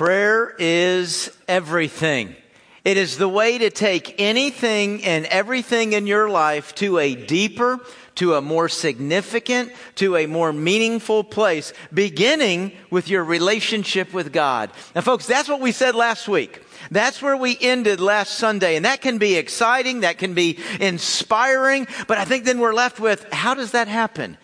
Prayer is everything. It is the way to take anything and everything in your life to a deeper, to a more significant, to a more meaningful place, beginning with your relationship with God. Now folks, that's what we said last week. That's where we ended last Sunday. And that can be exciting. That can be inspiring. But I think then we're left with, how does that happen?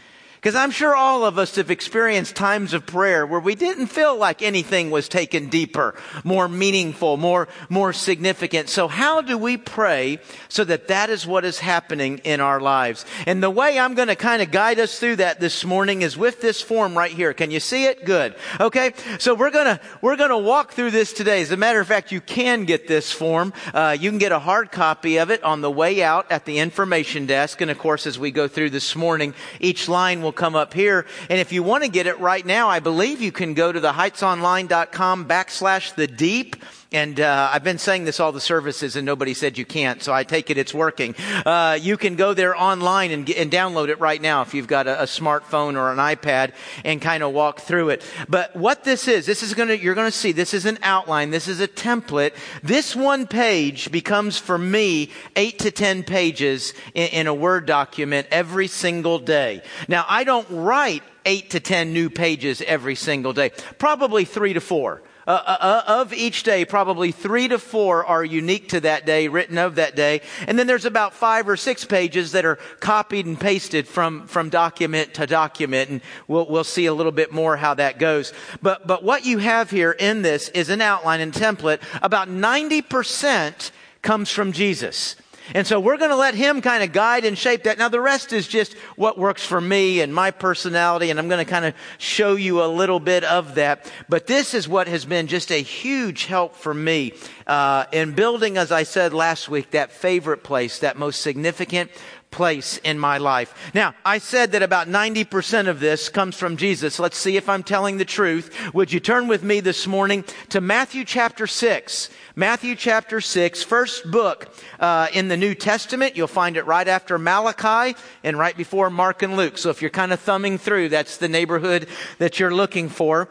Because I'm sure all of us have experienced times of prayer where we didn't feel like anything was taken deeper, more meaningful, more, more significant. So how do we pray so that that is what is happening in our lives? And the way I'm going to kind of guide us through that this morning is with this form right here. Can you see it? Good. Okay. So we're going to, we're going to walk through this today. As a matter of fact, you can get this form. Uh, you can get a hard copy of it on the way out at the information desk. And of course, as we go through this morning, each line will come up here. And if you want to get it right now, I believe you can go to the heightsonline.com backslash the deep and uh, I've been saying this all the services, and nobody said you can't, so I take it it's working. Uh, you can go there online and, and, download it right now if you've got a, a smartphone or an iPad, and kind of walk through it. But what this is, this is going to you're going to see. This is an outline. This is a template. This one page becomes for me eight to ten pages in, in a Word document every single day. Now I don't write eight to ten new pages every single day. Probably three to four. Uh, uh, uh, of each day, probably three to four are unique to that day, written of that day. And then there's about five or six pages that are copied and pasted from, from document to document. And we'll, we'll see a little bit more how that goes. But, but what you have here in this is an outline and template. About 90% comes from Jesus. And so we're going to let him kind of guide and shape that. Now the rest is just what works for me and my personality, and I'm going to kind of show you a little bit of that. But this is what has been just a huge help for me uh, in building, as I said last week, that favorite place, that most significant place in my life. Now, I said that about 90% of this comes from Jesus. Let's see if I'm telling the truth. Would you turn with me this morning to Matthew chapter 6? Matthew chapter 6, first book uh, in the New Testament. You'll find it right after Malachi and right before Mark and Luke. So if you're kind of thumbing through, that's the neighborhood that you're looking for.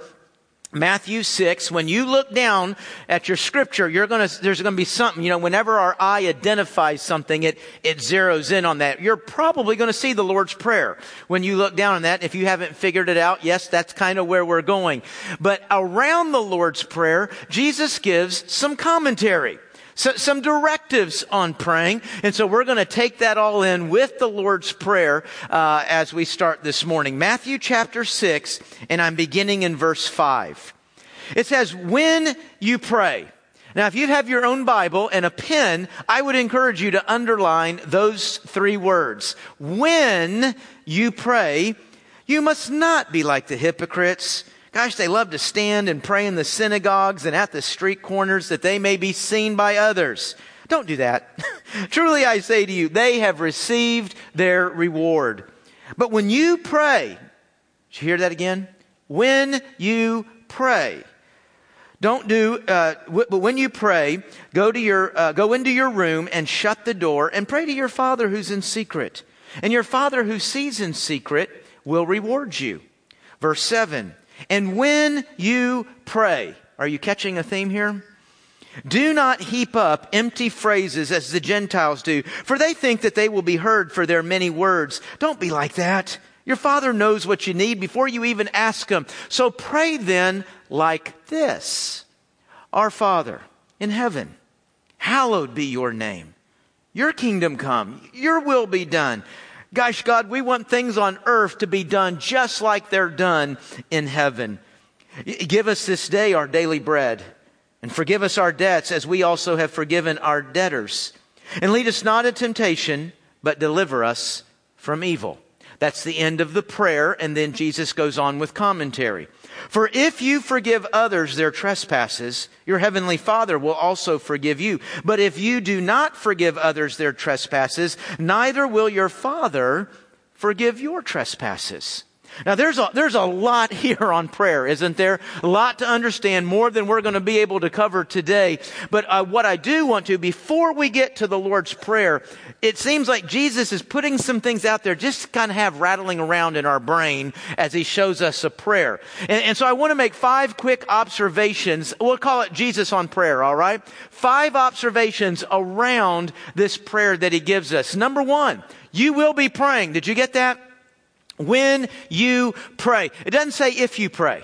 Matthew 6, when you look down at your scripture, you're gonna, there's gonna be something, you know, whenever our eye identifies something, it, it zeroes in on that. You're probably gonna see the Lord's Prayer when you look down on that. If you haven't figured it out, yes, that's kind of where we're going. But around the Lord's Prayer, Jesus gives some commentary. So, some directives on praying. And so we're going to take that all in with the Lord's Prayer uh, as we start this morning. Matthew chapter 6, and I'm beginning in verse 5. It says, When you pray. Now, if you have your own Bible and a pen, I would encourage you to underline those three words. When you pray, you must not be like the hypocrites Gosh, they love to stand and pray in the synagogues and at the street corners that they may be seen by others. Don't do that. Truly I say to you, they have received their reward. But when you pray, did you hear that again? When you pray, don't do, uh, w- but when you pray, go to your, uh, go into your room and shut the door and pray to your Father who's in secret. And your Father who sees in secret will reward you. Verse 7. And when you pray, are you catching a theme here? Do not heap up empty phrases as the Gentiles do, for they think that they will be heard for their many words. Don't be like that. Your Father knows what you need before you even ask Him. So pray then like this Our Father in heaven, hallowed be your name. Your kingdom come, your will be done Gosh, God, we want things on earth to be done just like they're done in heaven. Give us this day our daily bread and forgive us our debts as we also have forgiven our debtors. And lead us not into temptation, but deliver us from evil. That's the end of the prayer. And then Jesus goes on with commentary. For if you forgive others their trespasses, your heavenly Father will also forgive you. But if you do not forgive others their trespasses, neither will your Father forgive your trespasses. Now there's a, there's a lot here on prayer, isn't there? A lot to understand, more than we're going to be able to cover today. But uh, what I do want to, before we get to the Lord's Prayer, it seems like Jesus is putting some things out there just kind of have rattling around in our brain as he shows us a prayer. And, and so I want to make five quick observations. We'll call it Jesus on prayer, all right? Five observations around this prayer that he gives us. Number one, you will be praying. Did you get that? When you pray. It doesn't say if you pray.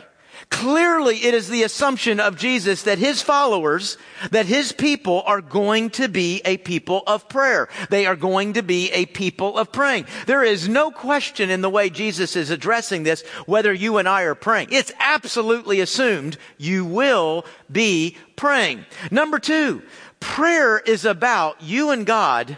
Clearly, it is the assumption of Jesus that his followers, that his people are going to be a people of prayer. They are going to be a people of praying. There is no question in the way Jesus is addressing this whether you and I are praying. It's absolutely assumed you will be praying. Number two, prayer is about you and God,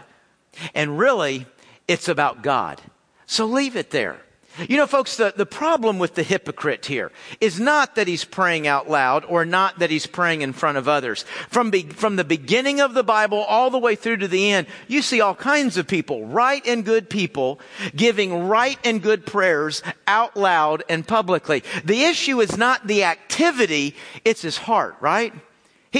and really, it's about God. So leave it there. You know, folks, the, the problem with the hypocrite here is not that he's praying out loud or not that he's praying in front of others. From, be, from the beginning of the Bible all the way through to the end, you see all kinds of people, right and good people, giving right and good prayers out loud and publicly. The issue is not the activity, it's his heart, right?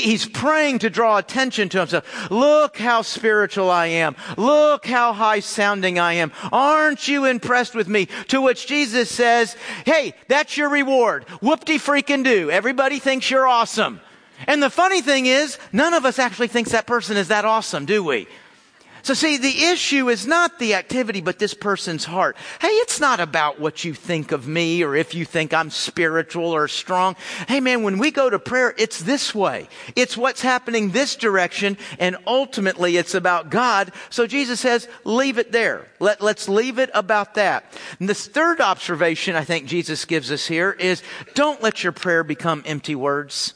He's praying to draw attention to himself. Look how spiritual I am. Look how high sounding I am. Aren't you impressed with me? To which Jesus says, Hey, that's your reward. Whoop-de freaking do. Everybody thinks you're awesome. And the funny thing is, none of us actually thinks that person is that awesome, do we? So see, the issue is not the activity, but this person's heart. Hey, it's not about what you think of me or if you think I'm spiritual or strong. Hey man, when we go to prayer, it's this way. It's what's happening this direction and ultimately it's about God. So Jesus says, leave it there. Let, let's leave it about that. And this third observation I think Jesus gives us here is don't let your prayer become empty words.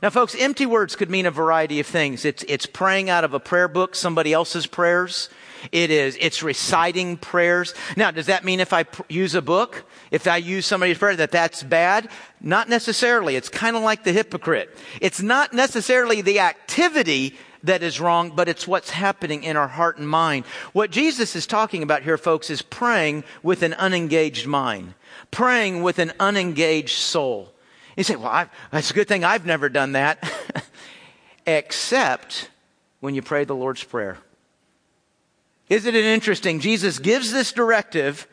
Now, folks, empty words could mean a variety of things. It's, it's praying out of a prayer book, somebody else's prayers. It is, it's reciting prayers. Now, does that mean if I pr- use a book, if I use somebody's prayer, that that's bad? Not necessarily. It's kind of like the hypocrite. It's not necessarily the activity that is wrong, but it's what's happening in our heart and mind. What Jesus is talking about here, folks, is praying with an unengaged mind, praying with an unengaged soul. You say, well, I've, that's a good thing I've never done that. Except when you pray the Lord's Prayer. Isn't it interesting? Jesus gives this directive,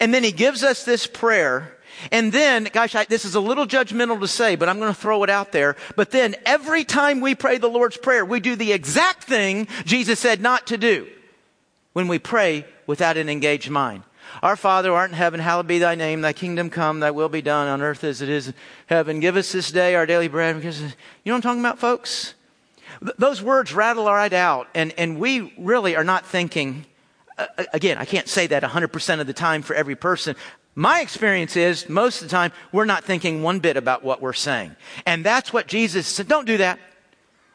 and then he gives us this prayer. And then, gosh, I, this is a little judgmental to say, but I'm going to throw it out there. But then every time we pray the Lord's Prayer, we do the exact thing Jesus said not to do when we pray without an engaged mind. Our Father who art in heaven, hallowed be thy name. Thy kingdom come, thy will be done on earth as it is in heaven. Give us this day our daily bread. You know what I'm talking about, folks? Th- those words rattle right out. And, and we really are not thinking, uh, again, I can't say that 100% of the time for every person. My experience is most of the time we're not thinking one bit about what we're saying. And that's what Jesus said. Don't do that.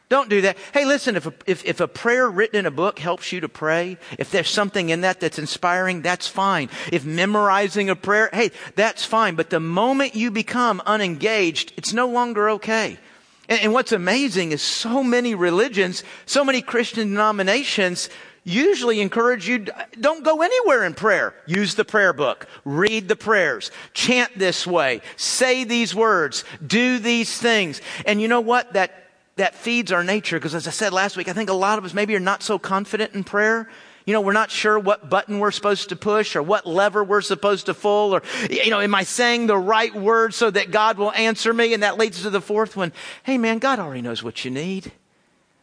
Don't do that. Hey, listen, if a, if, if a prayer written in a book helps you to pray, if there's something in that that's inspiring, that's fine. If memorizing a prayer, hey, that's fine. But the moment you become unengaged, it's no longer okay. And, and what's amazing is so many religions, so many Christian denominations usually encourage you don't go anywhere in prayer. Use the prayer book. Read the prayers. Chant this way. Say these words. Do these things. And you know what? That that feeds our nature. Because as I said last week, I think a lot of us maybe are not so confident in prayer. You know, we're not sure what button we're supposed to push or what lever we're supposed to pull or, you know, am I saying the right word so that God will answer me? And that leads to the fourth one. Hey man, God already knows what you need.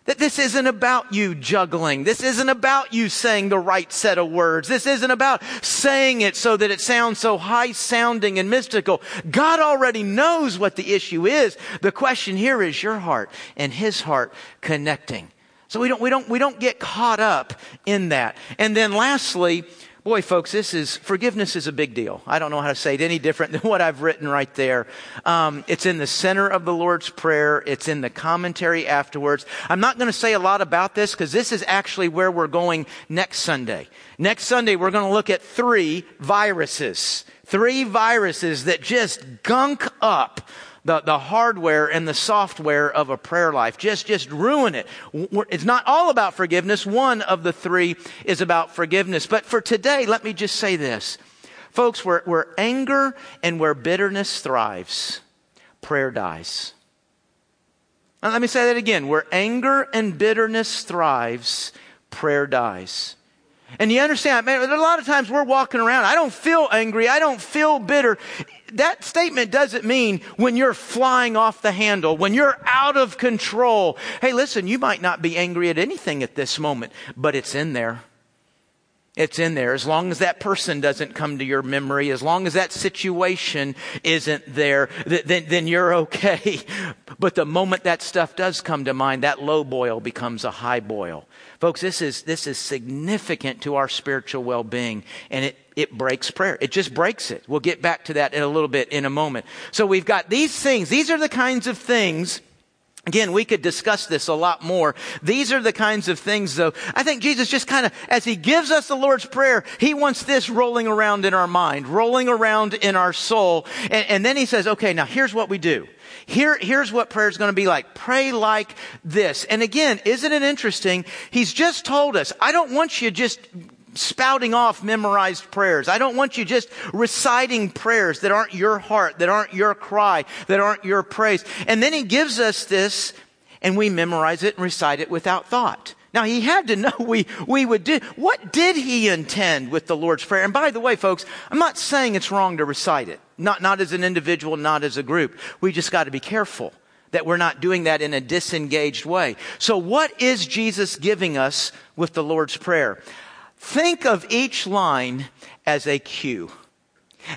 That this isn't about you juggling. This isn't about you saying the right set of words. This isn't about saying it so that it sounds so high sounding and mystical. God already knows what the issue is. The question here is your heart and his heart connecting. So we don't, we don't, we don't get caught up in that. And then lastly, Boy, folks, this is, forgiveness is a big deal. I don't know how to say it any different than what I've written right there. Um, it's in the center of the Lord's Prayer. It's in the commentary afterwards. I'm not going to say a lot about this because this is actually where we're going next Sunday. Next Sunday, we're going to look at three viruses. Three viruses that just gunk up the, the hardware and the software of a prayer life. Just, just ruin it. It's not all about forgiveness. One of the three is about forgiveness. But for today, let me just say this. Folks, where, where anger and where bitterness thrives, prayer dies. Now, let me say that again. Where anger and bitterness thrives, prayer dies. And you understand, man, a lot of times we're walking around, I don't feel angry, I don't feel bitter. That statement doesn't mean when you're flying off the handle, when you're out of control. Hey, listen, you might not be angry at anything at this moment, but it's in there. It's in there. As long as that person doesn't come to your memory, as long as that situation isn't there, then, then you're okay. But the moment that stuff does come to mind, that low boil becomes a high boil. Folks, this is, this is significant to our spiritual well-being and it, it breaks prayer. It just breaks it. We'll get back to that in a little bit in a moment. So we've got these things. These are the kinds of things Again, we could discuss this a lot more. These are the kinds of things though. I think Jesus just kind of, as he gives us the Lord's Prayer, he wants this rolling around in our mind, rolling around in our soul. And, and then he says, okay, now here's what we do. Here, here's what prayer is going to be like. Pray like this. And again, isn't it interesting? He's just told us, I don't want you just spouting off memorized prayers. I don't want you just reciting prayers that aren't your heart, that aren't your cry, that aren't your praise. And then he gives us this and we memorize it and recite it without thought. Now he had to know we, we would do, what did he intend with the Lord's Prayer? And by the way, folks, I'm not saying it's wrong to recite it. Not, not as an individual, not as a group. We just got to be careful that we're not doing that in a disengaged way. So what is Jesus giving us with the Lord's Prayer? Think of each line as a cue.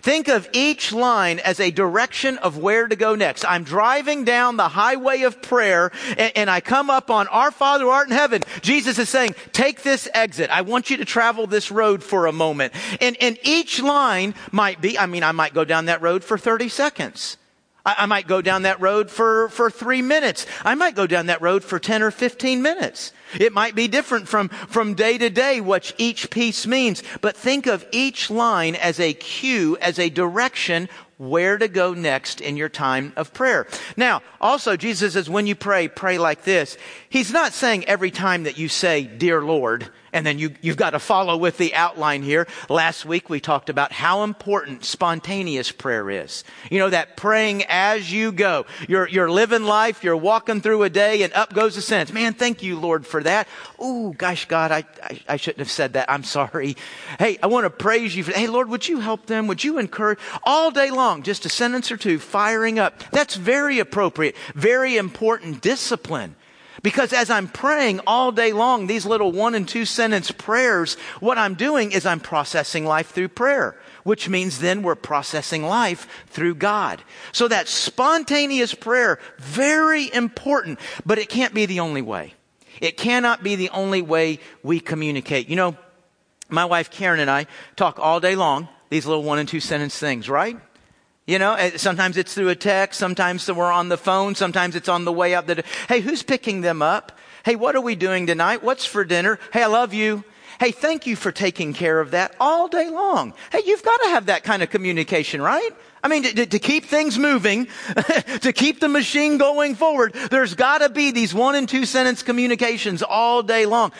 Think of each line as a direction of where to go next. I'm driving down the highway of prayer and, and, I come up on our Father who art in heaven. Jesus is saying, take this exit. I want you to travel this road for a moment. And, and each line might be, I mean, I might go down that road for 30 seconds. I, I might go down that road for, for three minutes. I might go down that road for 10 or 15 minutes. It might be different from, from day to day what each piece means, but think of each line as a cue, as a direction where to go next in your time of prayer. Now, also, Jesus says when you pray, pray like this. He's not saying every time that you say, Dear Lord, and then you, you've got to follow with the outline here. Last week we talked about how important spontaneous prayer is. You know, that praying as you go. You're, you're living life, you're walking through a day, and up goes a sentence. Man, thank you, Lord, for that. Oh, gosh, God, I, I, I shouldn't have said that. I'm sorry. Hey, I want to praise you for, hey, Lord, would you help them? Would you encourage? All day long, just a sentence or two firing up. That's very appropriate, very important discipline. Because as I'm praying all day long, these little one and two sentence prayers, what I'm doing is I'm processing life through prayer, which means then we're processing life through God. So that spontaneous prayer, very important, but it can't be the only way. It cannot be the only way we communicate. You know, my wife Karen and I talk all day long, these little one and two sentence things, right? You know, eh, sometimes it's through a text, sometimes we're on the phone, sometimes it's on the way out. The, hey, who's picking them up? Hey, what are we doing tonight? What's for dinner? Hey, I love you. Hey, thank you for taking care of that all day long. Hey, you've got to have that kind of communication, right? I mean, to, to keep things moving, to keep the machine going forward, there's got to be these one and two sentence communications all day long.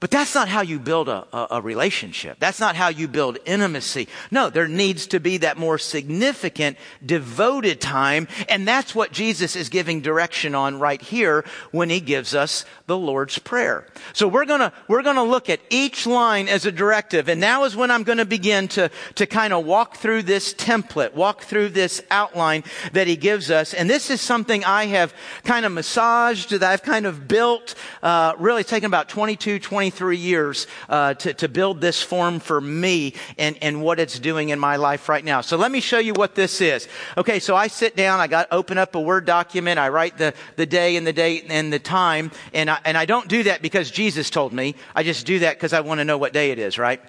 But that's not how you build a, a, a, relationship. That's not how you build intimacy. No, there needs to be that more significant, devoted time. And that's what Jesus is giving direction on right here when he gives us the Lord's Prayer. So we're gonna, we're gonna look at each line as a directive. And now is when I'm gonna begin to, to kind of walk through this template, walk through this outline that he gives us. And this is something I have kind of massaged, that I've kind of built, uh, really taken about 22, 20 23 years uh, to, to build this form for me and, and what it's doing in my life right now. So let me show you what this is. Okay, so I sit down, I got open up a Word document, I write the, the day and the date and the time, and I, and I don't do that because Jesus told me. I just do that because I want to know what day it is, right?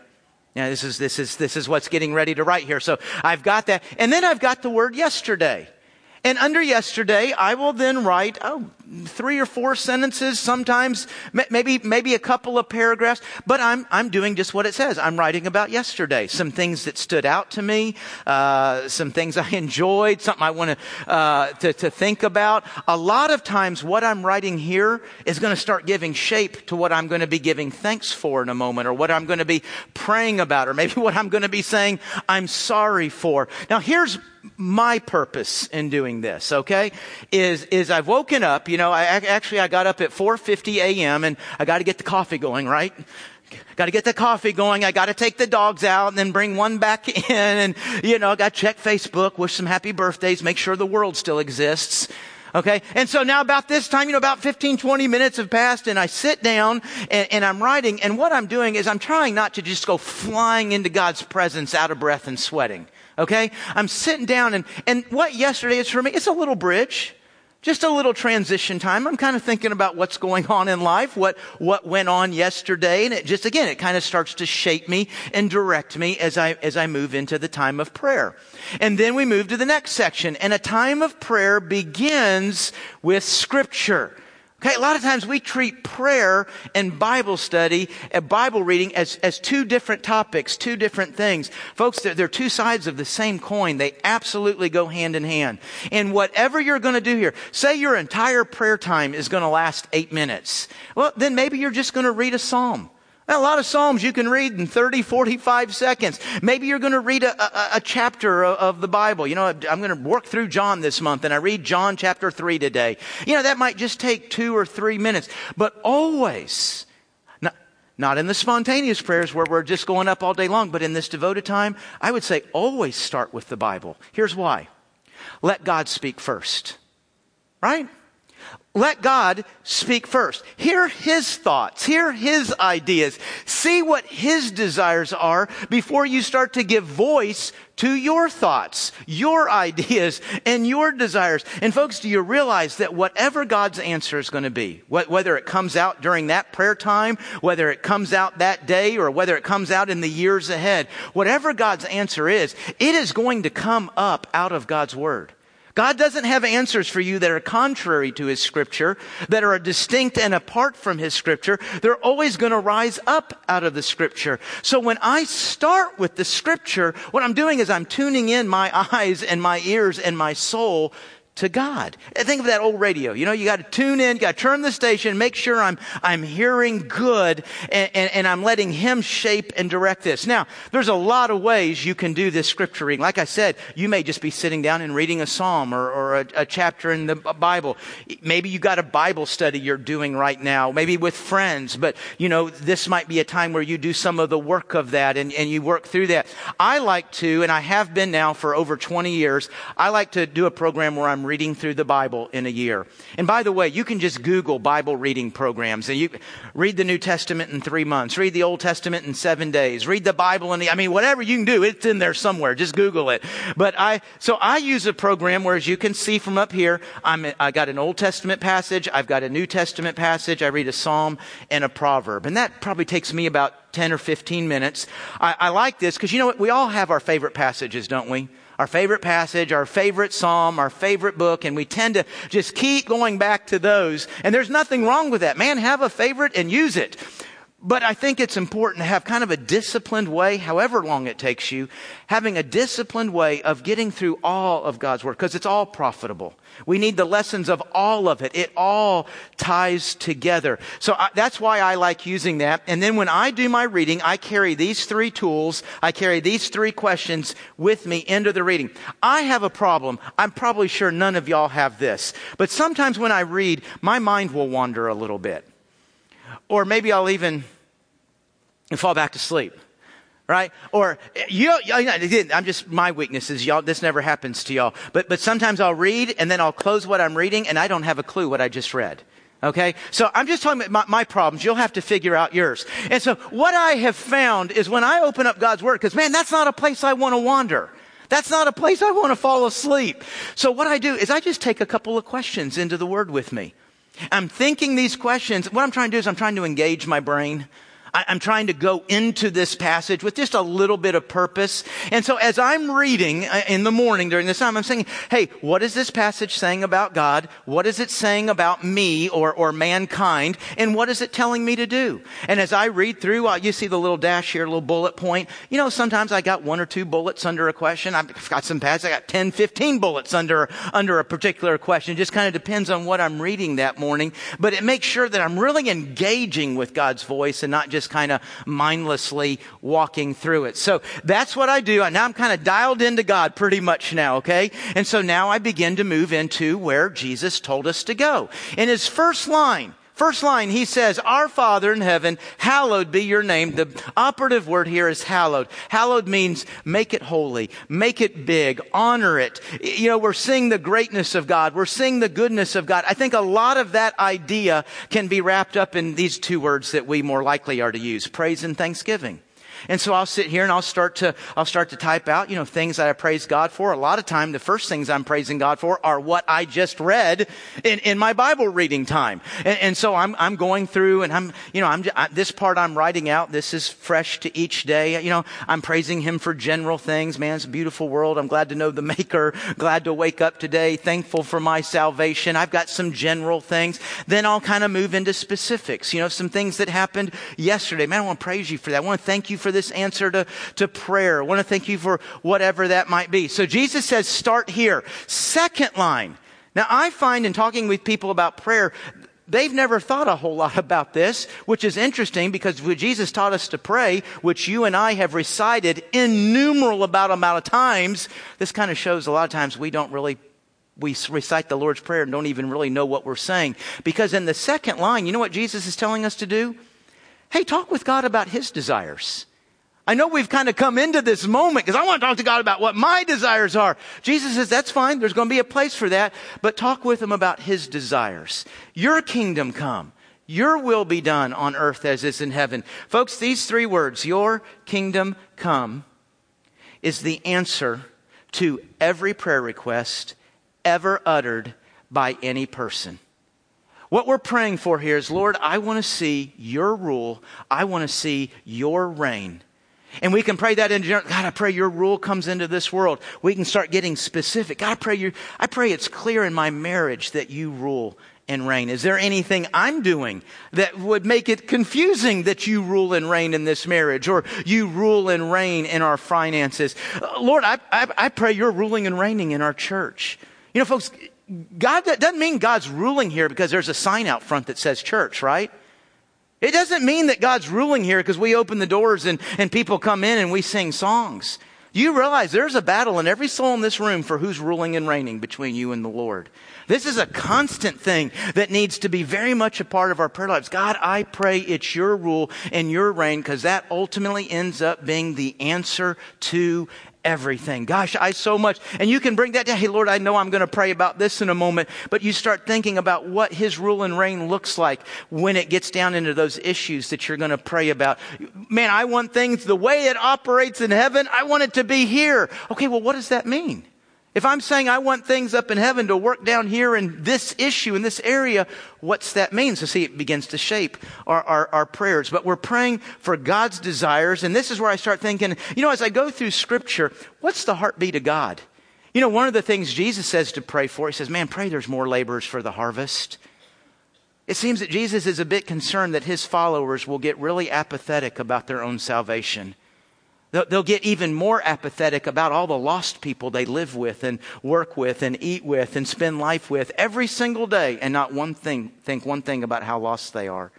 Yeah, this is, this is, this is what's getting ready to write here. So I've got that. And then I've got the word yesterday. And under yesterday, I will then write, oh, three or four sentences, sometimes maybe, maybe a couple of paragraphs, but I'm, I'm doing just what it says. I'm writing about yesterday, some things that stood out to me, uh, some things I enjoyed, something I want uh, to, to think about. A lot of times what I'm writing here is going to start giving shape to what I'm going to be giving thanks for in a moment, or what I'm going to be praying about, or maybe what I'm going to be saying I'm sorry for. Now here's my purpose in doing this, okay, is, is I've woken up, you know, I actually, I got up at 4.50 a.m. and I got to get the coffee going, right? Got to get the coffee going. I got to take the dogs out and then bring one back in and, you know, got to check Facebook, wish some happy birthdays, make sure the world still exists. Okay. And so now about this time, you know, about 15, 20 minutes have passed and I sit down and, and, I'm writing and what I'm doing is I'm trying not to just go flying into God's presence out of breath and sweating. Okay? I'm sitting down and, and what yesterday is for me, it's a little bridge. Just a little transition time. I'm kind of thinking about what's going on in life, what, what went on yesterday. And it just, again, it kind of starts to shape me and direct me as I, as I move into the time of prayer. And then we move to the next section. And a time of prayer begins with scripture. Okay, a lot of times we treat prayer and Bible study and Bible reading as, as two different topics, two different things. Folks, they're, they're two sides of the same coin. They absolutely go hand in hand. And whatever you're going to do here, say your entire prayer time is going to last eight minutes. Well, then maybe you're just going to read a psalm. A lot of Psalms you can read in 30, 45 seconds. Maybe you're going to read a, a, a chapter of, of, the Bible. You know, I'm going to work through John this month and I read John chapter 3 today. You know, that might just take two or three minutes. But always, not, not in the spontaneous prayers where we're just going up all day long, but in this devoted time, I would say always start with the Bible. Here's why. Let God speak first. Right? Let God speak first. Hear His thoughts. Hear His ideas. See what His desires are before you start to give voice to your thoughts, your ideas, and your desires. And folks, do you realize that whatever God's answer is going to be, whether it comes out during that prayer time, whether it comes out that day, or whether it comes out in the years ahead, whatever God's answer is, it is going to come up out of God's Word. God doesn't have answers for you that are contrary to His scripture, that are distinct and apart from His scripture. They're always going to rise up out of the scripture. So when I start with the scripture, what I'm doing is I'm tuning in my eyes and my ears and my soul to God. Think of that old radio. You know, you got to tune in, got to turn the station, make sure I'm, I'm hearing good, and, and, and, I'm letting Him shape and direct this. Now, there's a lot of ways you can do this scripture reading. Like I said, you may just be sitting down and reading a psalm or, or a, a chapter in the Bible. Maybe you got a Bible study you're doing right now, maybe with friends, but you know, this might be a time where you do some of the work of that and, and you work through that. I like to, and I have been now for over 20 years, I like to do a program where I'm reading through the Bible in a year. And by the way, you can just Google Bible reading programs and you read the New Testament in three months, read the Old Testament in seven days, read the Bible in the, I mean, whatever you can do, it's in there somewhere. Just Google it. But I, so I use a program where as you can see from up here, I'm, I got an Old Testament passage, I've got a New Testament passage, I read a Psalm and a proverb. And that probably takes me about 10 or 15 minutes. I, I like this because you know what? We all have our favorite passages, don't we? Our favorite passage, our favorite psalm, our favorite book, and we tend to just keep going back to those. And there's nothing wrong with that. Man, have a favorite and use it. But I think it's important to have kind of a disciplined way, however long it takes you, having a disciplined way of getting through all of God's Word, because it's all profitable. We need the lessons of all of it. It all ties together. So I, that's why I like using that. And then when I do my reading, I carry these three tools, I carry these three questions with me into the reading. I have a problem. I'm probably sure none of y'all have this. But sometimes when I read, my mind will wander a little bit. Or maybe I'll even fall back to sleep. Right? Or you, I'm just, my weakness is y'all, this never happens to y'all. But, but sometimes I'll read and then I'll close what I'm reading and I don't have a clue what I just read. Okay? So I'm just talking about my, my, problems. You'll have to figure out yours. And so what I have found is when I open up God's Word, because man, that's not a place I want to wander. That's not a place I want to fall asleep. So what I do is I just take a couple of questions into the Word with me. I'm thinking these questions. What I'm trying to do is I'm trying to engage my brain. I'm trying to go into this passage with just a little bit of purpose. And so as I'm reading uh, in the morning during this time, I'm saying, hey, what is this passage saying about God? What is it saying about me or, or mankind? And what is it telling me to do? And as I read through, uh, you see the little dash here, little bullet point. You know, sometimes I got one or two bullets under a question. I've got some pads. I got 10, 15 bullets under, under a particular question. It just kind of depends on what I'm reading that morning. But it makes sure that I'm really engaging with God's voice and not just just kind of mindlessly walking through it. So that's what I do. Now I'm kind of dialed into God pretty much now, okay? And so now I begin to move into where Jesus told us to go. In his first line, First line, he says, Our Father in heaven, hallowed be your name. The operative word here is hallowed. Hallowed means make it holy, make it big, honor it. You know, we're seeing the greatness of God. We're seeing the goodness of God. I think a lot of that idea can be wrapped up in these two words that we more likely are to use, praise and thanksgiving. And so I'll sit here and I'll start to, I'll start to type out, you know, things that I praise God for. A lot of time, the first things I'm praising God for are what I just read in, in my Bible reading time. And, and so I'm, I'm going through and I'm, you know, I'm, I, this part I'm writing out. This is fresh to each day. You know, I'm praising Him for general things. Man, it's a beautiful world. I'm glad to know the Maker. Glad to wake up today. Thankful for my salvation. I've got some general things. Then I'll kind of move into specifics. You know, some things that happened yesterday. Man, I want to praise you for that. I want to thank you for for this answer to, to prayer. I want to thank you for whatever that might be. So Jesus says, start here. Second line. Now I find in talking with people about prayer, they've never thought a whole lot about this, which is interesting because Jesus taught us to pray, which you and I have recited innumerable about amount of times. This kind of shows a lot of times we don't really we recite the Lord's Prayer and don't even really know what we're saying. Because in the second line, you know what Jesus is telling us to do? Hey, talk with God about His desires. I know we've kind of come into this moment because I want to talk to God about what my desires are. Jesus says, that's fine. There's going to be a place for that, but talk with him about his desires. Your kingdom come. Your will be done on earth as is in heaven. Folks, these three words, your kingdom come, is the answer to every prayer request ever uttered by any person. What we're praying for here is, Lord, I want to see your rule. I want to see your reign. And we can pray that in general. God, I pray your rule comes into this world. We can start getting specific. God, I pray you, I pray it's clear in my marriage that you rule and reign. Is there anything I'm doing that would make it confusing that you rule and reign in this marriage or you rule and reign in our finances? Uh, Lord, I, I, I pray you're ruling and reigning in our church. You know, folks, God, that doesn't mean God's ruling here because there's a sign out front that says church, right? It doesn't mean that God's ruling here because we open the doors and, and people come in and we sing songs. You realize there's a battle in every soul in this room for who's ruling and reigning between you and the Lord. This is a constant thing that needs to be very much a part of our prayer lives. God, I pray it's your rule and your reign because that ultimately ends up being the answer to everything. Gosh, I so much. And you can bring that down. Hey, Lord, I know I'm going to pray about this in a moment, but you start thinking about what His rule and reign looks like when it gets down into those issues that you're going to pray about. Man, I want things the way it operates in heaven. I want it to be here. Okay, well, what does that mean? If I'm saying I want things up in heaven to work down here in this issue, in this area, what's that mean? So see, it begins to shape our, our, our, prayers. But we're praying for God's desires. And this is where I start thinking, you know, as I go through scripture, what's the heartbeat of God? You know, one of the things Jesus says to pray for, he says, man, pray there's more laborers for the harvest. It seems that Jesus is a bit concerned that his followers will get really apathetic about their own salvation. They'll get even more apathetic about all the lost people they live with and work with and eat with and spend life with every single day and not one thing, think one thing about how lost they are.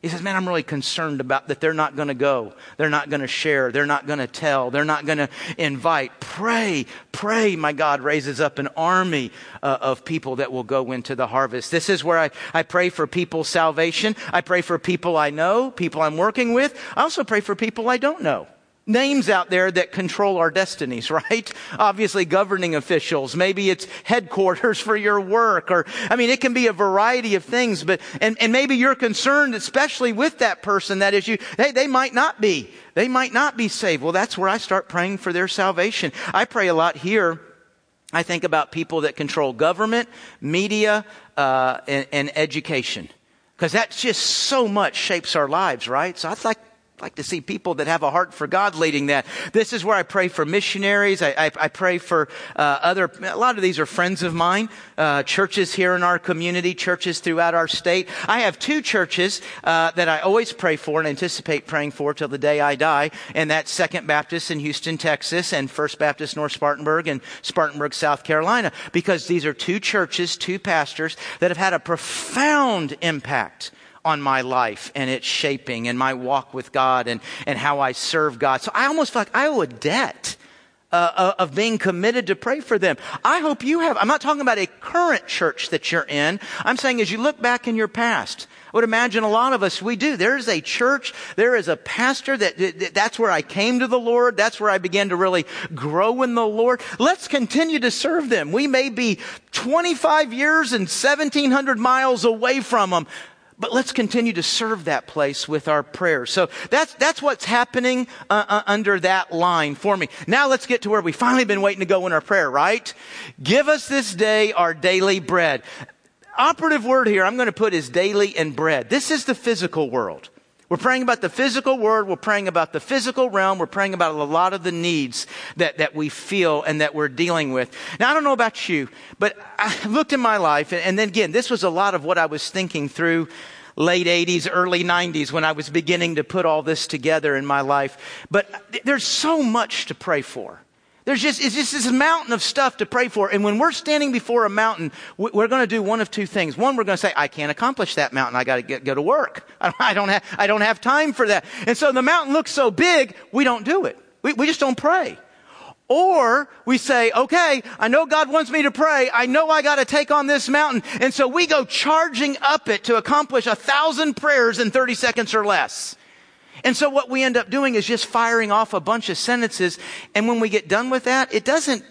He says, man, I'm really concerned about that they're not going to go. They're not going to share. They're not going to tell. They're not going to invite. Pray, pray. My God raises up an army uh, of people that will go into the harvest. This is where I, I pray for people's salvation. I pray for people I know, people I'm working with. I also pray for people I don't know names out there that control our destinies, right? Obviously governing officials. Maybe it's headquarters for your work or, I mean, it can be a variety of things, but, and, and maybe you're concerned, especially with that person, that is you, hey, they might not be. They might not be saved. Well, that's where I start praying for their salvation. I pray a lot here. I think about people that control government, media, uh, and, and education. Because that just so much shapes our lives, right? So I'd like like to see people that have a heart for God leading that. This is where I pray for missionaries. I, I, I pray for uh, other, a lot of these are friends of mine, uh, churches here in our community, churches throughout our state. I have two churches uh, that I always pray for and anticipate praying for till the day I die, and that's Second Baptist in Houston, Texas, and First Baptist North Spartanburg in Spartanburg, South Carolina, because these are two churches, two pastors that have had a profound impact on my life and its shaping and my walk with God and, and how I serve God. So I almost feel like I owe a debt. Uh, uh, of being committed to pray for them. I hope you have. I'm not talking about a current church that you're in. I'm saying as you look back in your past, I would imagine a lot of us, we do. There's a church, there is a pastor that, that, that's where I came to the Lord. That's where I began to really grow in the Lord. Let's continue to serve them. We may be 25 years and 1700 miles away from them, but let's continue to serve that place with our prayers. So that's, that's what's happening uh, uh, under that line for me. Now let's get to where we finally been waiting to go in our prayer, right? Give us this day our daily bread. Operative word here I'm going to put is daily and bread. This is the physical world. We're praying about the physical world. We're praying about the physical realm. We're praying about a lot of the needs that, that we feel and that we're dealing with. Now, I don't know about you, but I looked in my life, and, and then again, this was a lot of what I was thinking through late 80s, early 90s when I was beginning to put all this together in my life. But there's so much to pray for. There's just, it's just this mountain of stuff to pray for. And when we're standing before a mountain, we're going to do one of two things. One, we're going to say, I can't accomplish that mountain. I got to go to work. I don't have, I don't have time for that. And so the mountain looks so big, we don't do it. We, we just don't pray. Or we say, okay, I know God wants me to pray. I know I got to take on this mountain. And so we go charging up it to accomplish a thousand prayers in 30 seconds or less. And so what we end up doing is just firing off a bunch of sentences. And when we get done with that, it doesn't,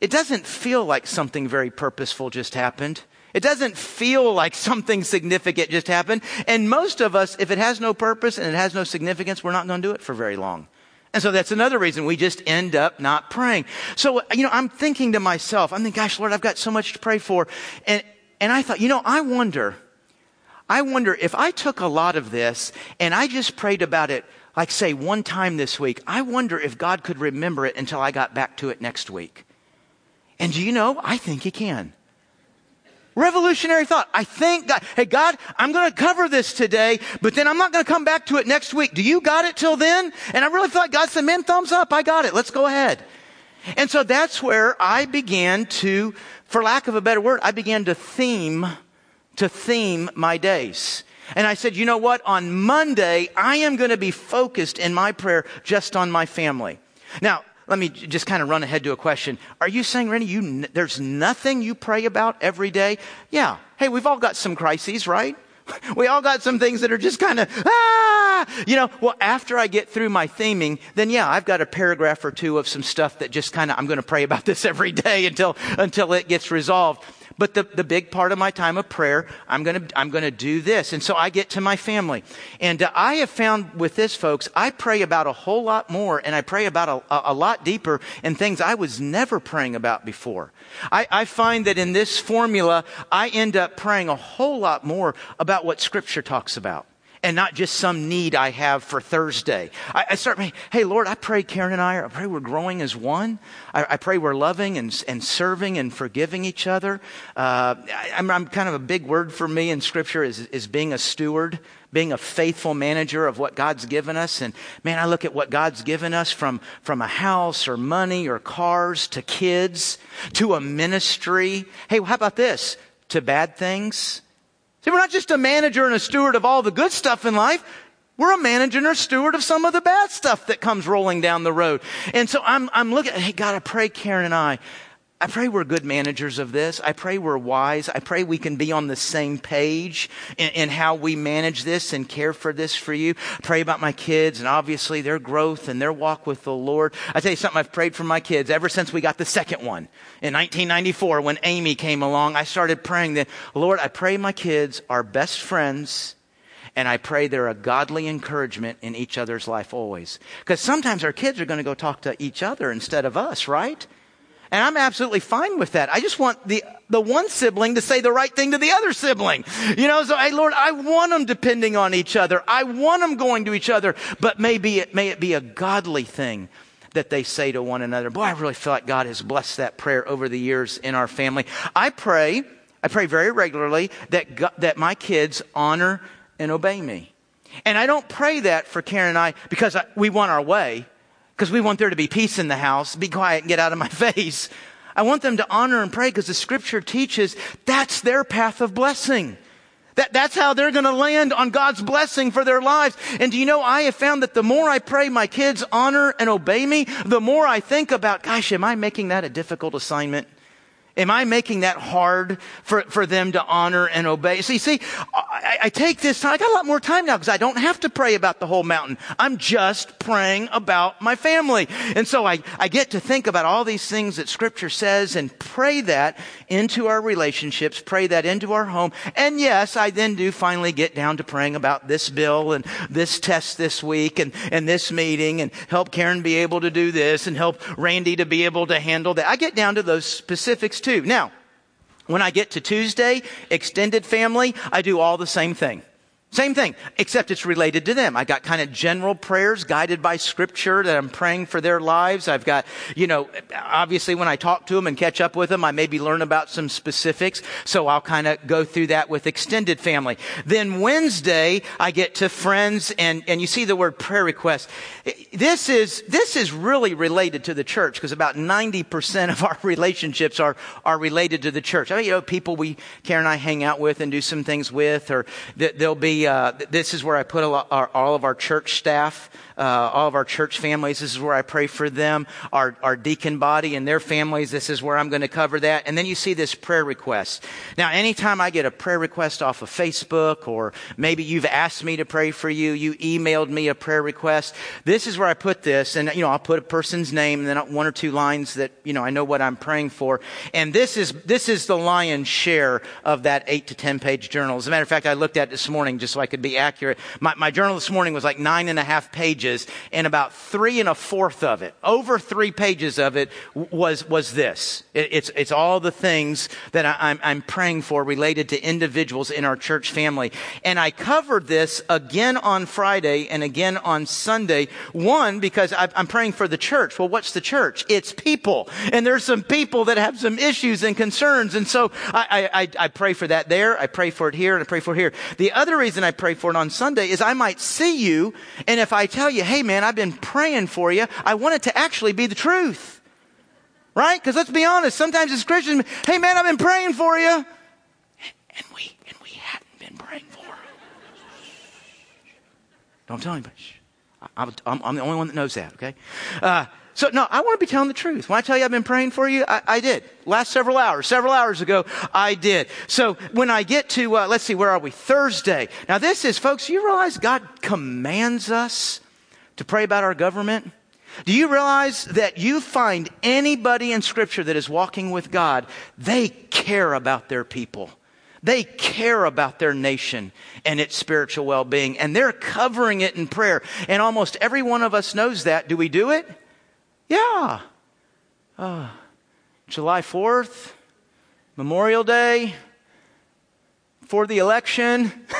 it doesn't feel like something very purposeful just happened. It doesn't feel like something significant just happened. And most of us, if it has no purpose and it has no significance, we're not going to do it for very long. And so that's another reason we just end up not praying. So, you know, I'm thinking to myself, I'm thinking, gosh, Lord, I've got so much to pray for. And, and I thought, you know, I wonder, I wonder if I took a lot of this and I just prayed about it, like say one time this week, I wonder if God could remember it until I got back to it next week. And do you know? I think He can. Revolutionary thought. I think God, hey God, I'm going to cover this today, but then I'm not going to come back to it next week. Do you got it till then? And I really felt like God said, man, thumbs up. I got it. Let's go ahead. And so that's where I began to, for lack of a better word, I began to theme to theme my days. And I said, you know what? On Monday, I am going to be focused in my prayer just on my family. Now, let me just kind of run ahead to a question. Are you saying, Randy, you, there's nothing you pray about every day? Yeah. Hey, we've all got some crises, right? We all got some things that are just kind of, ah, you know, well, after I get through my theming, then yeah, I've got a paragraph or two of some stuff that just kind of, I'm going to pray about this every day until, until it gets resolved. But the, the big part of my time of prayer, I'm going to, I'm going to do this. And so I get to my family. And uh, I have found with this, folks, I pray about a whole lot more and I pray about a, a lot deeper in things I was never praying about before. I, I find that in this formula, I end up praying a whole lot more about what Scripture talks about and not just some need I have for Thursday. I, I start, hey, Lord, I pray Karen and I, are, I pray we're growing as one. I, I pray we're loving and, and serving and forgiving each other. Uh, I, am I'm kind of a big word for me in Scripture is, is being a steward being a faithful manager of what God's given us. And man, I look at what God's given us from, from a house or money or cars to kids to a ministry. Hey, how about this? To bad things See, we're not just a manager and a steward of all the good stuff in life. We're a manager and a steward of some of the bad stuff that comes rolling down the road. And so I'm, I'm looking, hey, God, I pray Karen and I, I pray we're good managers of this. I pray we're wise. I pray we can be on the same page in, in, how we manage this and care for this for you. I pray about my kids and obviously their growth and their walk with the Lord. I tell you something, I've prayed for my kids ever since we got the second one. In 1994, when Amy came along, I started praying that, Lord, I pray my kids are best friends and I pray they're a godly encouragement in each other's life always. Because sometimes our kids are going to go talk to each other instead of us, right? And I'm absolutely fine with that. I just want the, the one sibling to say the right thing to the other sibling. You know, so, hey, Lord, I want them depending on each other. I want them going to each other, but maybe it, may it be a godly thing that they say to one another. Boy, I really feel like God has blessed that prayer over the years in our family. I pray, I pray very regularly that, God, that my kids honor and obey me. And I don't pray that for Karen and I because I, we want our way, because we want there to be peace in the house, be quiet and get out of my face. I want them to honor and pray because the scripture teaches that's their path of blessing. That, that's how they're going to land on God's blessing for their lives. And do you know, I have found that the more I pray my kids honor and obey me, the more I think about, gosh, am I making that a difficult assignment? Am I making that hard for, for them to honor and obey? See, see, I, I take this time. I got a lot more time now because I don't have to pray about the whole mountain. I'm just praying about my family. And so I, I get to think about all these things that scripture says and pray that into our relationships, pray that into our home. And yes, I then do finally get down to praying about this bill and this test this week and, and this meeting and help Karen be able to do this and help Randy to be able to handle that. I get down to those specifics too. Now, when I get to Tuesday, extended family, I do all the same thing. Same thing, except it's related to them. I got kind of general prayers guided by scripture that I'm praying for their lives. I've got, you know, obviously when I talk to them and catch up with them, I maybe learn about some specifics. So I'll kind of go through that with extended family. Then Wednesday, I get to friends and, and you see the word prayer request. This is, this is really related to the church because about 90% of our relationships are, are related to the church. I mean, you know, people we, Karen and I hang out with and do some things with, or that there'll be uh, this is where I put lot, our, all of our church staff uh, all of our church families. This is where I pray for them. Our, our deacon body and their families. This is where I'm going to cover that. And then you see this prayer request. Now, anytime I get a prayer request off of Facebook or maybe you've asked me to pray for you, you emailed me a prayer request. This is where I put this. And, you know, I'll put a person's name and then one or two lines that, you know, I know what I'm praying for. And this is, this is the lion's share of that eight to 10 page journal. As a matter of fact, I looked at this morning just so I could be accurate. My, my journal this morning was like nine and a half pages and about three and a fourth of it, over three pages of it, was was this. It, it's it's all the things that I, I'm I'm praying for related to individuals in our church family, and I covered this again on Friday and again on Sunday. One because I, I'm praying for the church. Well, what's the church? It's people, and there's some people that have some issues and concerns, and so I I, I pray for that there. I pray for it here, and I pray for it here. The other reason I pray for it on Sunday is I might see you, and if I tell you you, hey man, I've been praying for you. I want it to actually be the truth. Right? Because let's be honest, sometimes as Christians, hey man, I've been praying for you. And we, and we hadn't been praying for. him. Don't tell anybody. I'm, I'm, the only one that knows that, okay? Uh, so, no, I want to be telling the truth. When I tell you I've been praying for you, I, I did. Last several hours, several hours ago, I did. So, when I get to, uh, let's see, where are we? Thursday. Now, this is, folks, you realize God commands us to pray about our government? Do you realize that you find anybody in Scripture that is walking with God, they care about their people. They care about their nation and its spiritual well being, and they're covering it in prayer. And almost every one of us knows that. Do we do it? Yeah. Uh, July 4th, Memorial Day, for the election.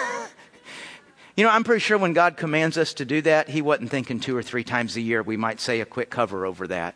You know, I'm pretty sure when God commands us to do that, He wasn't thinking two or three times a year we might say a quick cover over that.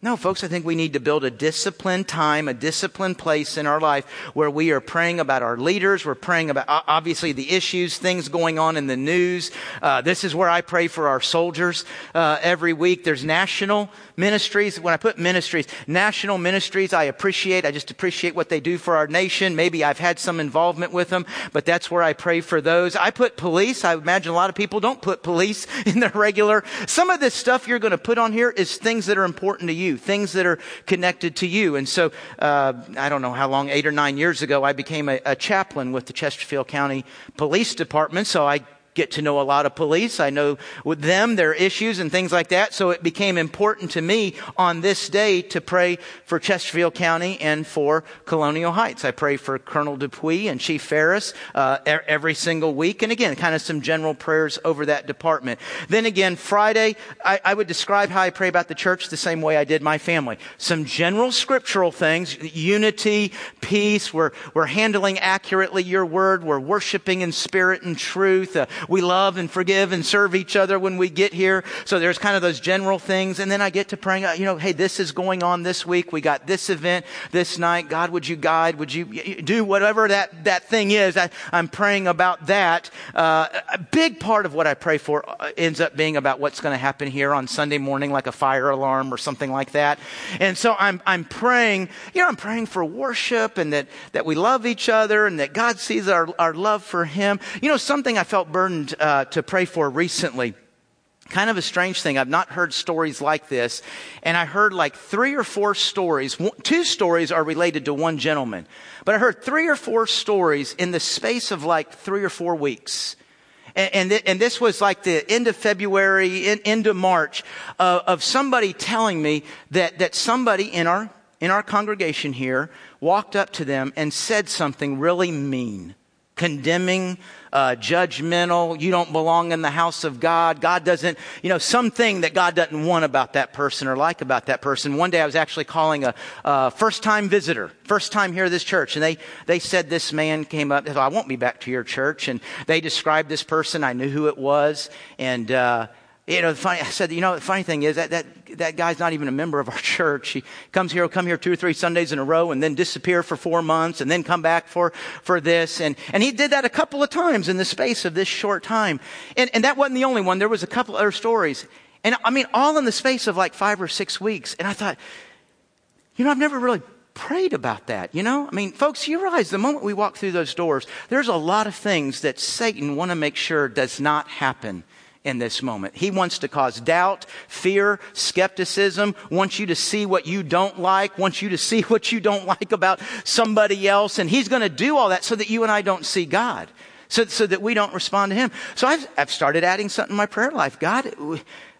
No, folks, I think we need to build a disciplined time, a disciplined place in our life where we are praying about our leaders. We're praying about, obviously, the issues, things going on in the news. Uh, this is where I pray for our soldiers uh, every week. There's national ministries. When I put ministries, national ministries, I appreciate. I just appreciate what they do for our nation. Maybe I've had some involvement with them, but that's where I pray for those. I put police. I imagine a lot of people don't put police in their regular. Some of this stuff you're going to put on here is things that are important to you you, things that are connected to you. And so, uh, I don't know how long, eight or nine years ago, I became a, a chaplain with the Chesterfield County Police Department. So I get to know a lot of police. I know with them, their issues and things like that. So it became important to me on this day to pray for Chesterfield County and for Colonial Heights. I pray for Colonel Dupuy and Chief Ferris uh, every single week. And again, kind of some general prayers over that department. Then again, Friday, I, I would describe how I pray about the church the same way I did my family. Some general scriptural things, unity, peace. We're, we're handling accurately your word. We're worshiping in spirit and truth. Uh, we love and forgive and serve each other when we get here. So there's kind of those general things. And then I get to praying, uh, you know, hey, this is going on this week. We got this event this night. God, would you guide? Would you do whatever that, that thing is? I, am praying about that. Uh, a big part of what I pray for uh, ends up being about what's going to happen here on Sunday morning, like a fire alarm or something like that. And so I'm, I'm praying, you know, I'm praying for worship and that, that we love each other and that God sees our, our love for Him. You know, something I felt burdened uh, to pray for recently kind of a strange thing. I've not heard stories like this. And I heard like three or four stories. Two stories are related to one gentleman. But I heard three or four stories in the space of like three or four weeks. And, and, th- and this was like the end of February, in, end of March, uh, of somebody telling me that, that somebody in our, in our congregation here walked up to them and said something really mean condemning, uh, judgmental. You don't belong in the house of God. God doesn't, you know, something that God doesn't want about that person or like about that person. One day I was actually calling a, a first time visitor, first time here at this church, and they, they said this man came up, I won't be back to your church. And they described this person. I knew who it was. And, uh, you know, funny, I said, you know, the funny thing is that, that, that guy's not even a member of our church. He comes here, he'll come here two or three Sundays in a row and then disappear for four months and then come back for, for this. And, and he did that a couple of times in the space of this short time. And, and that wasn't the only one. There was a couple other stories. And I mean, all in the space of like five or six weeks. And I thought, you know, I've never really prayed about that, you know? I mean, folks, you realize the moment we walk through those doors, there's a lot of things that Satan want to make sure does not happen in this moment. He wants to cause doubt, fear, skepticism, wants you to see what you don't like, wants you to see what you don't like about somebody else. And he's going to do all that so that you and I don't see God. So, so that we don't respond to him. So I've, I've started adding something in my prayer life. God,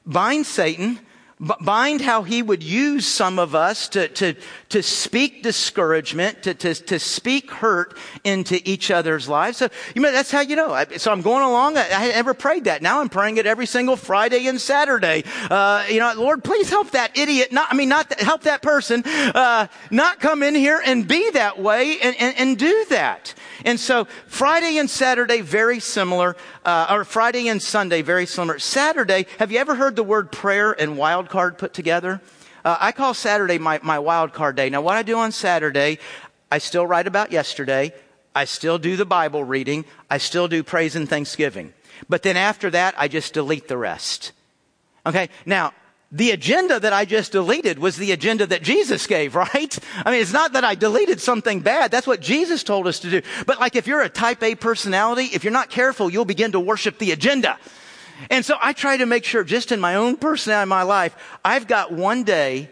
bind Satan bind how he would use some of us to, to, to speak discouragement, to, to, to speak hurt into each other's lives. So, you know, that's how you know. So I'm going along. I, I never prayed that. Now I'm praying it every single Friday and Saturday. Uh, you know, Lord, please help that idiot. Not, I mean, not help that person, uh, not come in here and be that way and, and, and do that. And so Friday and Saturday, very similar, uh, or Friday and Sunday, very similar. Saturday, have you ever heard the word prayer and wild card put together? Uh, I call Saturday my, my wild card day. Now, what I do on Saturday, I still write about yesterday. I still do the Bible reading. I still do praise and thanksgiving. But then after that, I just delete the rest. Okay. Now, the agenda that I just deleted was the agenda that Jesus gave, right? I mean, it's not that I deleted something bad. That's what Jesus told us to do. But like if you're a type A personality, if you're not careful, you'll begin to worship the agenda. And so I try to make sure just in my own personality in my life, I've got one day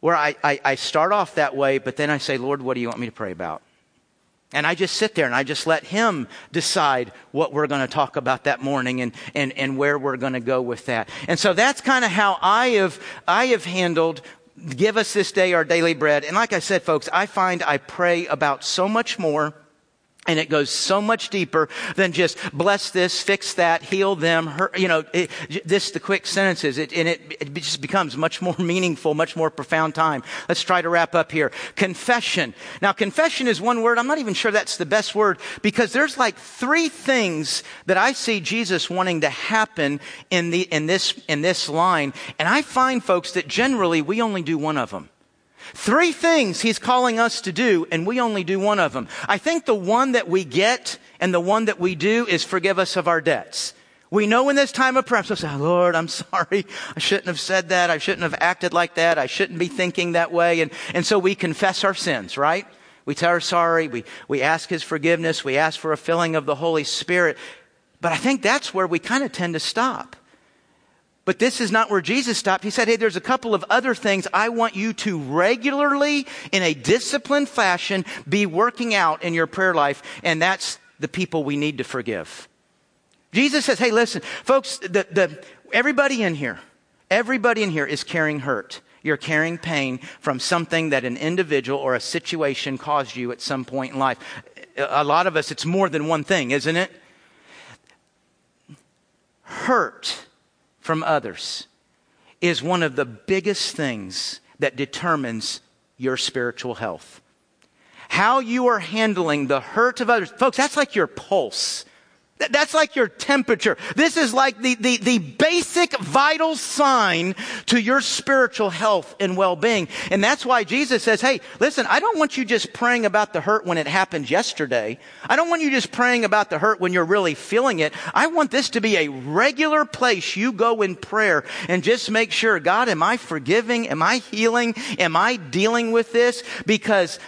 where I, I, I start off that way, but then I say, Lord, what do you want me to pray about? And I just sit there and I just let him decide what we're going to talk about that morning and, and, and where we're going to go with that. And so that's kind of how I have, I have handled give us this day our daily bread. And like I said, folks, I find I pray about so much more and it goes so much deeper than just bless this, fix that, heal them, hurt, you know, it, this, the quick sentences. It, and it, it just becomes much more meaningful, much more profound time. Let's try to wrap up here. Confession. Now, confession is one word. I'm not even sure that's the best word because there's like three things that I see Jesus wanting to happen in the, in this, in this line. And I find folks that generally we only do one of them. Three things he's calling us to do, and we only do one of them. I think the one that we get and the one that we do is forgive us of our debts. We know in this time of prayer, so say, Lord, I'm sorry. I shouldn't have said that. I shouldn't have acted like that. I shouldn't be thinking that way. And, and so we confess our sins, right? We tell our sorry. We, we ask his forgiveness. We ask for a filling of the Holy Spirit. But I think that's where we kind of tend to stop. But this is not where Jesus stopped. He said, Hey, there's a couple of other things I want you to regularly, in a disciplined fashion, be working out in your prayer life, and that's the people we need to forgive. Jesus says, hey, listen, folks, the, the, everybody in here, everybody in here is carrying hurt. You're carrying pain from something that an individual or a situation caused you at some point in life. A lot of us, it's more than one thing, isn't it? Hurt from others is one of the biggest things that determines your spiritual health. How you are handling the hurt of others. Folks, that's like your pulse. That's like your temperature. This is like the, the, the, basic vital sign to your spiritual health and well-being. And that's why Jesus says, hey, listen, I don't want you just praying about the hurt when it happened yesterday. I don't want you just praying about the hurt when you're really feeling it. I want this to be a regular place you go in prayer and just make sure, God, am I forgiving? Am I healing? Am I dealing with this? Because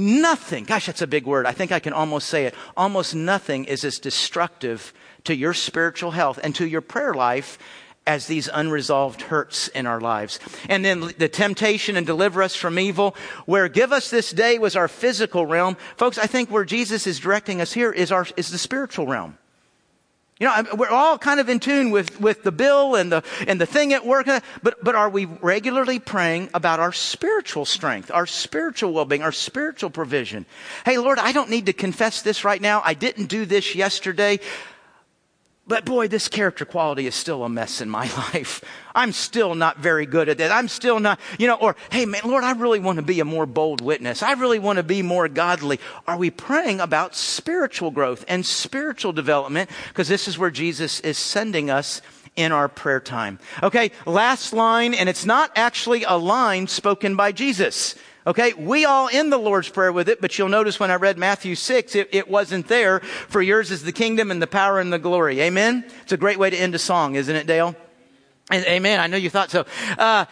Nothing, gosh, that's a big word. I think I can almost say it. Almost nothing is as destructive to your spiritual health and to your prayer life as these unresolved hurts in our lives. And then the temptation and deliver us from evil, where give us this day was our physical realm. Folks, I think where Jesus is directing us here is our, is the spiritual realm. You know, we're all kind of in tune with, with the bill and the, and the thing at work, but, but are we regularly praying about our spiritual strength, our spiritual well-being, our spiritual provision? Hey, Lord, I don't need to confess this right now. I didn't do this yesterday. But boy, this character quality is still a mess in my life. I'm still not very good at that. I'm still not, you know, or, hey man, Lord, I really want to be a more bold witness. I really want to be more godly. Are we praying about spiritual growth and spiritual development? Because this is where Jesus is sending us in our prayer time. Okay, last line, and it's not actually a line spoken by Jesus. Okay, we all end the Lord's Prayer with it, but you'll notice when I read Matthew 6, it, it, wasn't there. For yours is the kingdom and the power and the glory. Amen? It's a great way to end a song, isn't it, Dale? Amen. I know you thought so. Uh,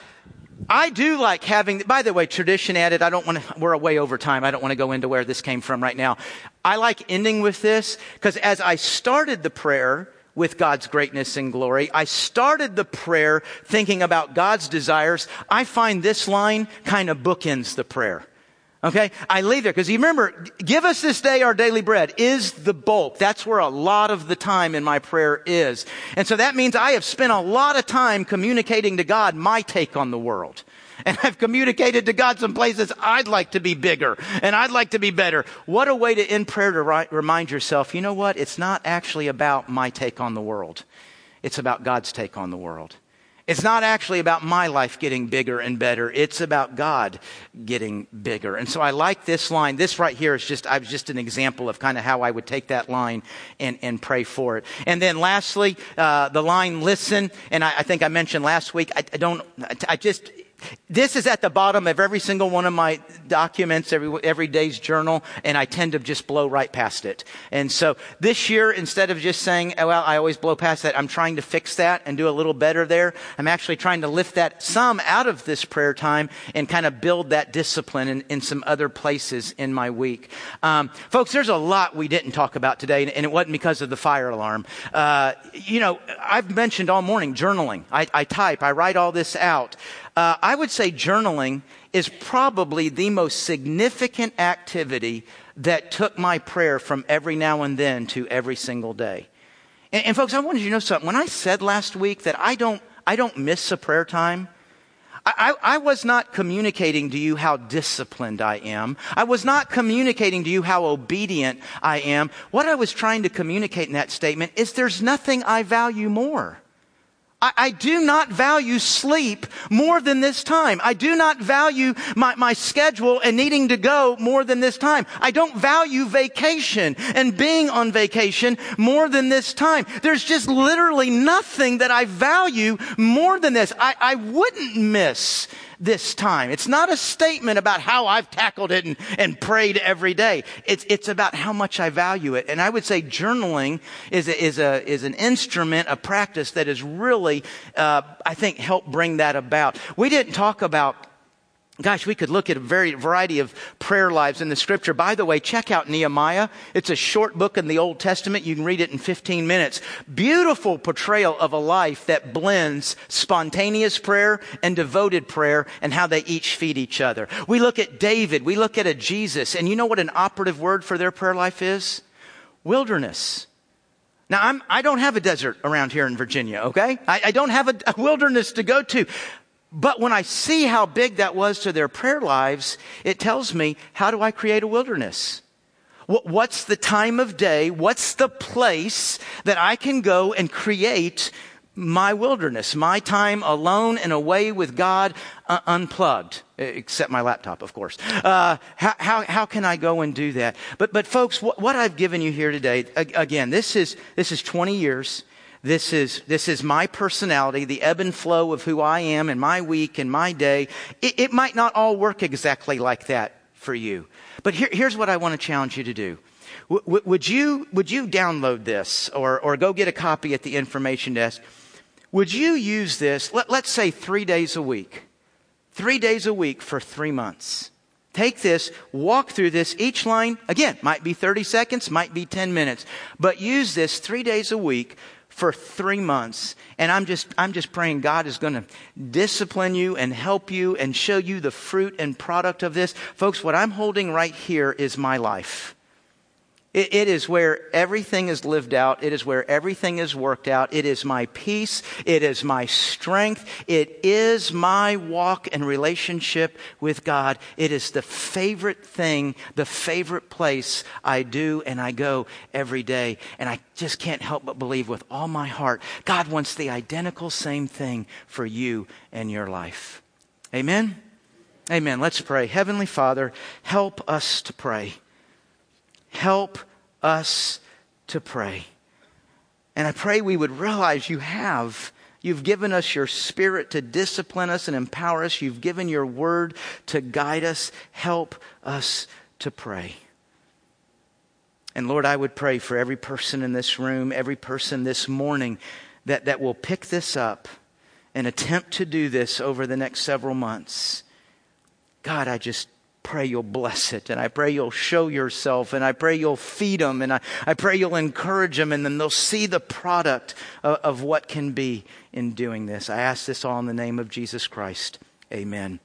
I do like having, by the way, tradition added. I don't want to, we're way over time. I don't want to go into where this came from right now. I like ending with this because as I started the prayer, with God's greatness and glory. I started the prayer thinking about God's desires. I find this line kind of bookends the prayer. Okay? I leave there because you remember, give us this day our daily bread is the bulk. That's where a lot of the time in my prayer is. And so that means I have spent a lot of time communicating to God my take on the world. And I've communicated to God some places I'd like to be bigger and I'd like to be better. What a way to end prayer to ri- remind yourself, you know what? It's not actually about my take on the world. It's about God's take on the world. It's not actually about my life getting bigger and better. It's about God getting bigger. And so I like this line. This right here is just, I was just an example of kind of how I would take that line and, and pray for it. And then lastly, uh, the line listen. And I, I, think I mentioned last week, I, I don't, I just, this is at the bottom of every single one of my documents, every, every day's journal, and I tend to just blow right past it. And so this year, instead of just saying, oh, well, I always blow past that, I'm trying to fix that and do a little better there. I'm actually trying to lift that some out of this prayer time and kind of build that discipline in, in some other places in my week. Um, folks, there's a lot we didn't talk about today, and it wasn't because of the fire alarm. Uh, you know, I've mentioned all morning journaling. I, I type, I write all this out. Uh, I would say journaling is probably the most significant activity that took my prayer from every now and then to every single day. And, and folks, I wanted you to know something. When I said last week that I don't, I don't miss a prayer time, I, I, was not communicating to you how disciplined I am. I was not communicating to you how obedient I am. What I was trying to communicate in that statement is there's nothing I value more. I, I, do not value sleep more than this time. I do not value my, my schedule and needing to go more than this time. I don't value vacation and being on vacation more than this time. There's just literally nothing that I value more than this. I, I wouldn't miss this time. It's not a statement about how I've tackled it and, and prayed every day. It's, it's about how much I value it. And I would say journaling is a, is a, is an instrument, a practice that has really, uh, I think, helped bring that about. We didn't talk about Gosh, we could look at a very variety of prayer lives in the scripture. By the way, check out Nehemiah. It's a short book in the Old Testament. You can read it in 15 minutes. Beautiful portrayal of a life that blends spontaneous prayer and devoted prayer and how they each feed each other. We look at David. We look at a Jesus. And you know what an operative word for their prayer life is? Wilderness. Now, I'm, I don't have a desert around here in Virginia, okay? I, I don't have a, a wilderness to go to. But when I see how big that was to their prayer lives, it tells me, how do I create a wilderness? What's the time of day? What's the place that I can go and create my wilderness, my time alone and away with God, uh, unplugged, except my laptop, of course. Uh, how, how, how, can I go and do that? But, but folks, what, what I've given you here today, again, this is, this is 20 years. This is, this is my personality, the ebb and flow of who I am in my week and my day. It, it might not all work exactly like that for you. But here, here's what I want to challenge you to do. W- would, you, would you download this or, or go get a copy at the information desk? Would you use this, let, let's say three days a week, three days a week for three months? Take this, walk through this. Each line, again, might be 30 seconds, might be 10 minutes, but use this three days a week for three months. And I'm just, I'm just praying God is going to discipline you and help you and show you the fruit and product of this. Folks, what I'm holding right here is my life. It, it is where everything is lived out. It is where everything is worked out. It is my peace. It is my strength. It is my walk and relationship with God. It is the favorite thing, the favorite place I do and I go every day. And I just can't help but believe with all my heart, God wants the identical same thing for you and your life. Amen? Amen. Let's pray. Heavenly Father, help us to pray. Help us to pray. And I pray we would realize you have. You've given us your spirit to discipline us and empower us. You've given your word to guide us. Help us to pray. And Lord, I would pray for every person in this room, every person this morning that, that will pick this up and attempt to do this over the next several months. God, I just pray you'll bless it. And I pray you'll show yourself. And I pray you'll feed them. And I, I pray you'll encourage them. And then they'll see the product of, of what can be in doing this. I ask this all in the name of Jesus Christ. Amen.